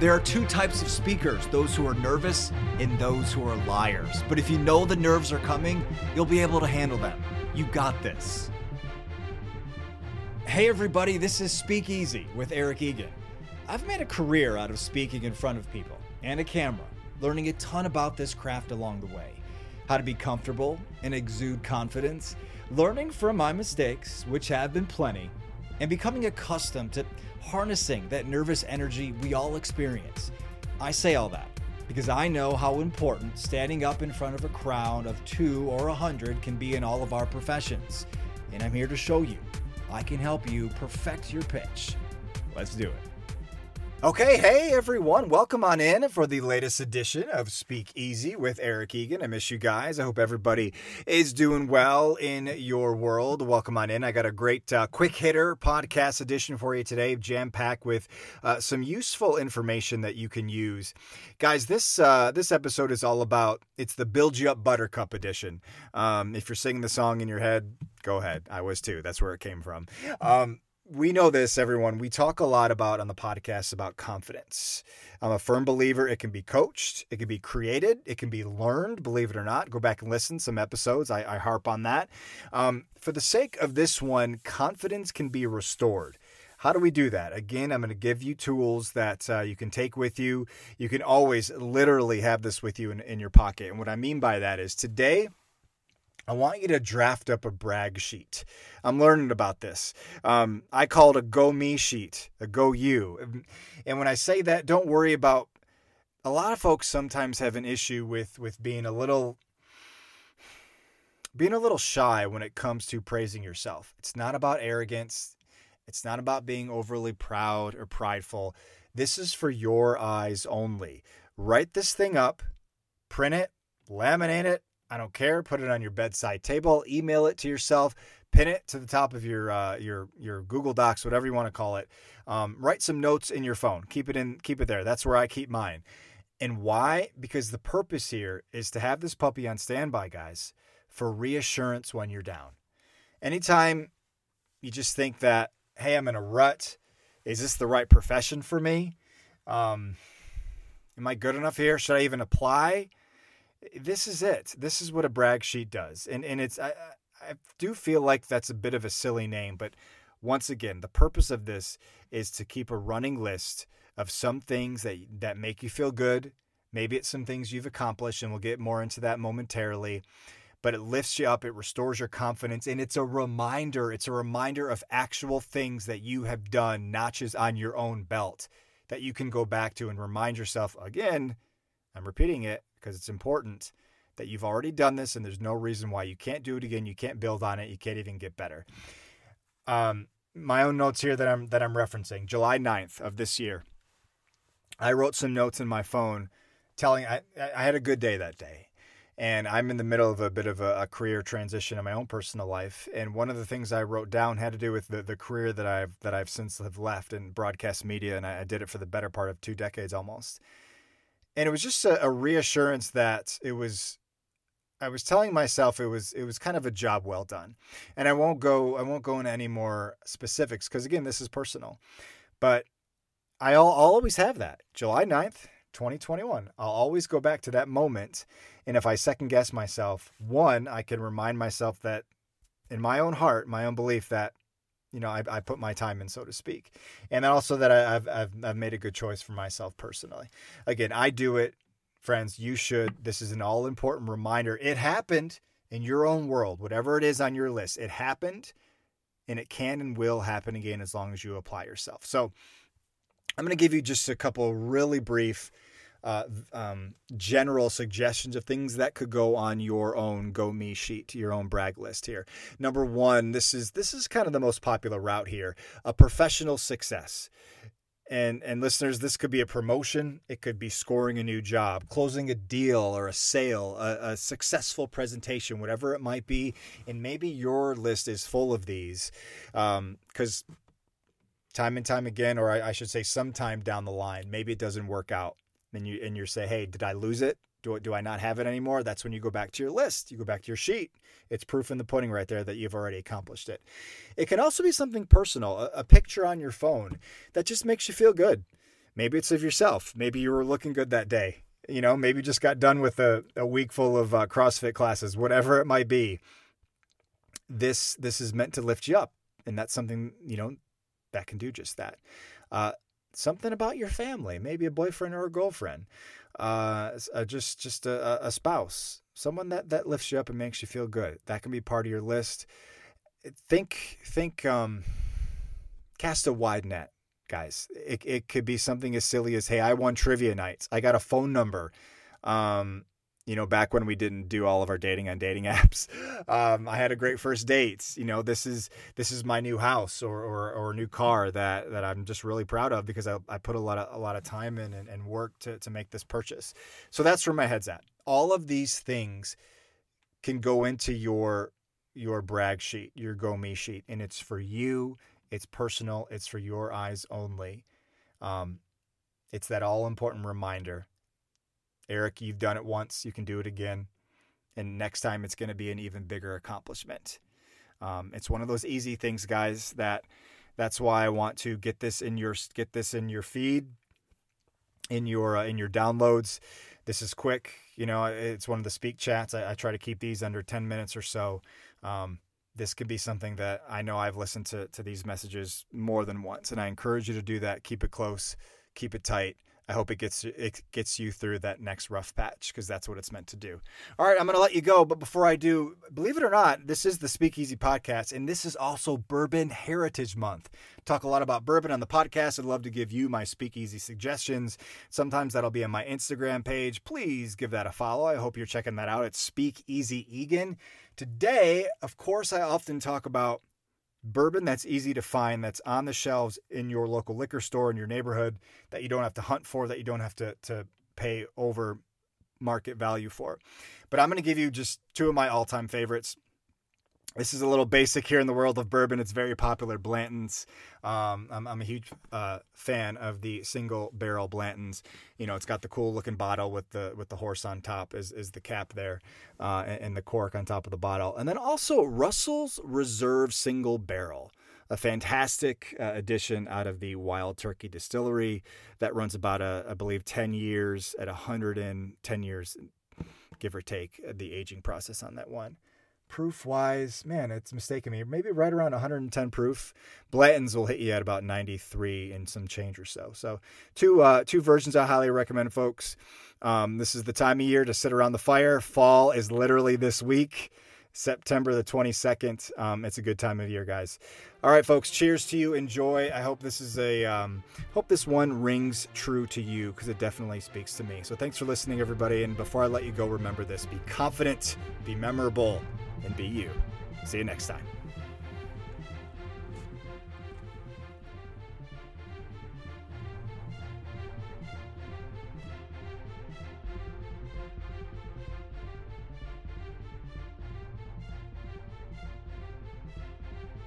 There are two types of speakers those who are nervous and those who are liars. But if you know the nerves are coming, you'll be able to handle them. You got this. Hey, everybody, this is Speak Easy with Eric Egan. I've made a career out of speaking in front of people and a camera, learning a ton about this craft along the way. How to be comfortable and exude confidence, learning from my mistakes, which have been plenty, and becoming accustomed to harnessing that nervous energy we all experience. I say all that because I know how important standing up in front of a crowd of two or a hundred can be in all of our professions. And I'm here to show you I can help you perfect your pitch. Let's do it. Okay, hey everyone, welcome on in for the latest edition of Speak Easy with Eric Egan. I miss you guys. I hope everybody is doing well in your world. Welcome on in. I got a great uh, quick hitter podcast edition for you today, jam packed with uh, some useful information that you can use. Guys, this uh, this episode is all about it's the Build You Up Buttercup edition. Um, if you're singing the song in your head, go ahead. I was too. That's where it came from. Um, we know this, everyone. We talk a lot about on the podcast about confidence. I'm a firm believer it can be coached, it can be created, it can be learned, believe it or not. Go back and listen some episodes. I, I harp on that. Um, for the sake of this one, confidence can be restored. How do we do that? Again, I'm going to give you tools that uh, you can take with you. You can always literally have this with you in, in your pocket. And what I mean by that is today, I want you to draft up a brag sheet. I'm learning about this. Um, I call it a go me sheet, a go you. And when I say that, don't worry about. A lot of folks sometimes have an issue with with being a little being a little shy when it comes to praising yourself. It's not about arrogance. It's not about being overly proud or prideful. This is for your eyes only. Write this thing up, print it, laminate it, I don't care. Put it on your bedside table, email it to yourself, pin it to the top of your uh, your your Google Docs, whatever you want to call it. Um, write some notes in your phone. Keep it in. Keep it there. That's where I keep mine. And why? Because the purpose here is to have this puppy on standby, guys, for reassurance when you're down. Anytime you just think that, hey, I'm in a rut. Is this the right profession for me? Um, am I good enough here? Should I even apply? This is it. This is what a brag sheet does. And and it's I, I do feel like that's a bit of a silly name, but once again, the purpose of this is to keep a running list of some things that that make you feel good. Maybe it's some things you've accomplished, and we'll get more into that momentarily. But it lifts you up, it restores your confidence, and it's a reminder. It's a reminder of actual things that you have done, notches on your own belt that you can go back to and remind yourself again. I'm repeating it because it's important that you've already done this and there's no reason why you can't do it again. You can't build on it. You can't even get better. Um, my own notes here that I'm that I'm referencing, July 9th of this year. I wrote some notes in my phone telling I, I had a good day that day. And I'm in the middle of a bit of a, a, career transition in my own personal life. And one of the things I wrote down had to do with the, the career that I've that I've since have left in broadcast media, and I, I did it for the better part of two decades almost and it was just a, a reassurance that it was I was telling myself it was it was kind of a job well done. And I won't go I won't go into any more specifics because again this is personal. But I'll, I'll always have that. July 9th, 2021. I'll always go back to that moment and if I second guess myself, one, I can remind myself that in my own heart, my own belief that you know, I, I put my time in, so to speak, and also that I, have I've I've made a good choice for myself personally. Again, I do it, friends. You should. This is an all important reminder. It happened in your own world, whatever it is on your list. It happened, and it can and will happen again as long as you apply yourself. So, I'm going to give you just a couple really brief uh, um, general suggestions of things that could go on your own go me sheet, your own brag list here. Number one, this is this is kind of the most popular route here: a professional success. And and listeners, this could be a promotion. It could be scoring a new job, closing a deal or a sale, a, a successful presentation, whatever it might be. And maybe your list is full of these, because um, time and time again, or I, I, should say, sometime down the line, maybe it doesn't work out and you and you say, hey, did I lose it? Do, do I not have it anymore? That's when you go back to your list. You go back to your sheet. It's proof in the pudding right there that you've already accomplished it. It can also be something personal, a, a picture on your phone that just makes you feel good. Maybe it's of yourself. Maybe you were looking good that day. You know, maybe just got done with a, a week full of uh, CrossFit classes, whatever it might be. This this is meant to lift you up, and that's something you know that can do just that. Uh, something about your family, maybe a boyfriend or a girlfriend, uh, uh, just just a, a spouse, someone that that lifts you up and makes you feel good. That can be part of your list. Think think um, cast a wide net, guys. It it could be something as silly as, hey, I won trivia nights. I got a phone number. Um, you know, back when we didn't do all of our dating on dating apps, um, I had a great first date. You know, this is this is my new house or, or, or new car that that I'm just really proud of because I, I put a lot of a lot of time in and, and work to to make this purchase. So that's where my head's at. All of these things can go into your your brag sheet, your go me sheet, and it's for you. It's personal. It's for your eyes only. Um, it's that all important reminder Eric, you've done it once, you can do it again. And next time it's going to be an even bigger accomplishment. Um, it's one of those easy things, guys, that that's why I want to get this in your get this in your feed, in your uh, in your downloads. This is quick, you know. It's one of the speak chats. I, I try to keep these under ten minutes or so. Um, this could be something that I know I've listened to to these messages more than once, and I encourage you to do that. Keep it close, keep it tight. I hope it gets it gets you through that next rough patch because that's what it's meant to do. All right, I'm going to let you go, but before I do, believe it or not, this is the Speakeasy podcast, and this is also Bourbon Heritage Month. Talk a lot about bourbon on the podcast. I'd love to give you my Speakeasy suggestions. Sometimes that'll be on my Instagram page. Please give that a follow. I hope you're checking that out. It's Speakeasy Egan. Today, of course, I often talk about bourbon that's easy to find, that's on the shelves in your local liquor store in your neighborhood, that you don't have to hunt for, that you don't have to, to pay over market value for. But I'm going to give you just two of my all time favorites. This is a little basic here in the world of bourbon. It's very popular. Blanton's. Um, I'm, I'm, a huge uh, fan of the single barrel Blanton's. You know, it's got the cool looking bottle with the with the horse on top is is the cap there, uh, and, and, the cork on top of the bottle, and then also Russell's Reserve Single Barrel. A fantastic uh, addition out of the Wild Turkey Distillery that runs about, a, I believe, 10 years at 110 years, give or take, the aging process on that one proof wise, man, it's mistaken me. Maybe right around 110 proof. Blanton's will hit you at about 93 and some change or so. So two uh, two versions I highly recommend, folks. Um, this is the time of year to sit around the fire. Fall is literally this week. September the 22nd. Um, it's a good time of year, guys. All right, folks. Cheers to you. Enjoy. I hope this is a um, hope this one rings true to you because it definitely speaks to me. So thanks for listening, everybody. And before I let you go, remember this: be confident, be memorable, and be you. See you next time.